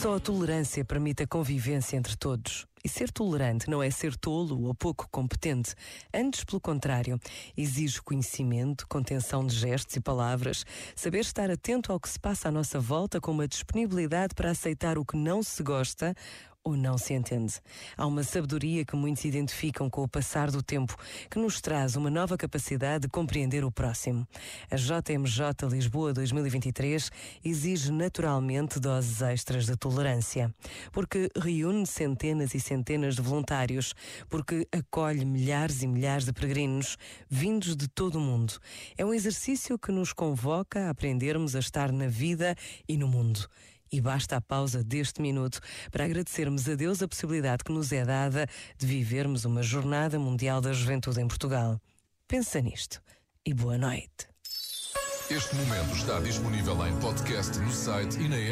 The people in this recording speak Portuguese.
Só a tolerância permite a convivência entre todos. E ser tolerante não é ser tolo ou pouco competente. Antes, pelo contrário, exige conhecimento, contenção de gestos e palavras, saber estar atento ao que se passa à nossa volta com uma disponibilidade para aceitar o que não se gosta ou não se entende. Há uma sabedoria que muitos identificam com o passar do tempo, que nos traz uma nova capacidade de compreender o próximo. A JMJ Lisboa 2023 exige naturalmente doses extras de tolerância, porque reúne centenas e centenas de voluntários, porque acolhe milhares e milhares de peregrinos vindos de todo o mundo. É um exercício que nos convoca a aprendermos a estar na vida e no mundo e basta a pausa deste minuto para agradecermos a Deus a possibilidade que nos é dada de vivermos uma Jornada Mundial da Juventude em Portugal. Pensa nisto e boa noite. Este momento está disponível em podcast no site e na app.